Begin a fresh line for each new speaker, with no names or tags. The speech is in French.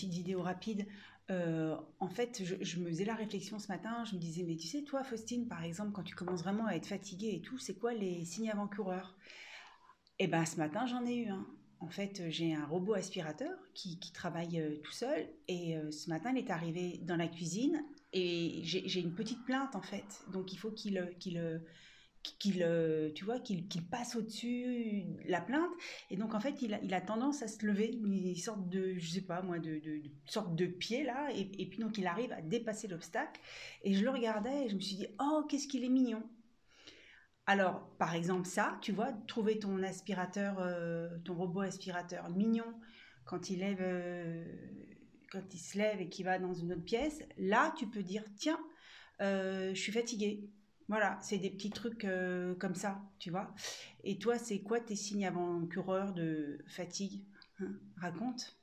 petite vidéo rapide. Euh, en fait, je, me faisais la réflexion ce matin. Je me disais, mais tu sais, toi, Faustine, par exemple, quand tu commences vraiment à être fatiguée et tout, c'est quoi les signes avant-coureurs? Eh ben, ce matin, j'en ai eu un. En fait, j'ai un robot aspirateur qui, travaille euh, tout seul. Et euh, ce matin, il est arrivé dans la cuisine et j'ai une petite plainte, en fait. Donc, il faut qu'il qu'il qu'il euh, tu vois qu'il passe au-dessus la plainte. Et donc en fait il a, il a tendance à se lever une sorte de je sais pas moi de, de, sorte de pied là. Et, puis donc il arrive à dépasser l'obstacle. Et je le regardais et je me suis dit oh qu'est-ce qu'il est mignon. Alors par exemple ça tu vois trouver ton aspirateur euh, ton robot aspirateur mignon quand il lève euh, quand il se lève et qu'il va dans une autre pièce là tu peux dire tiens je suis fatiguée voilà, c'est des petits trucs euh, comme ça, tu vois. Et toi, c'est quoi tes signes avant-coureurs de fatigue hein? Raconte.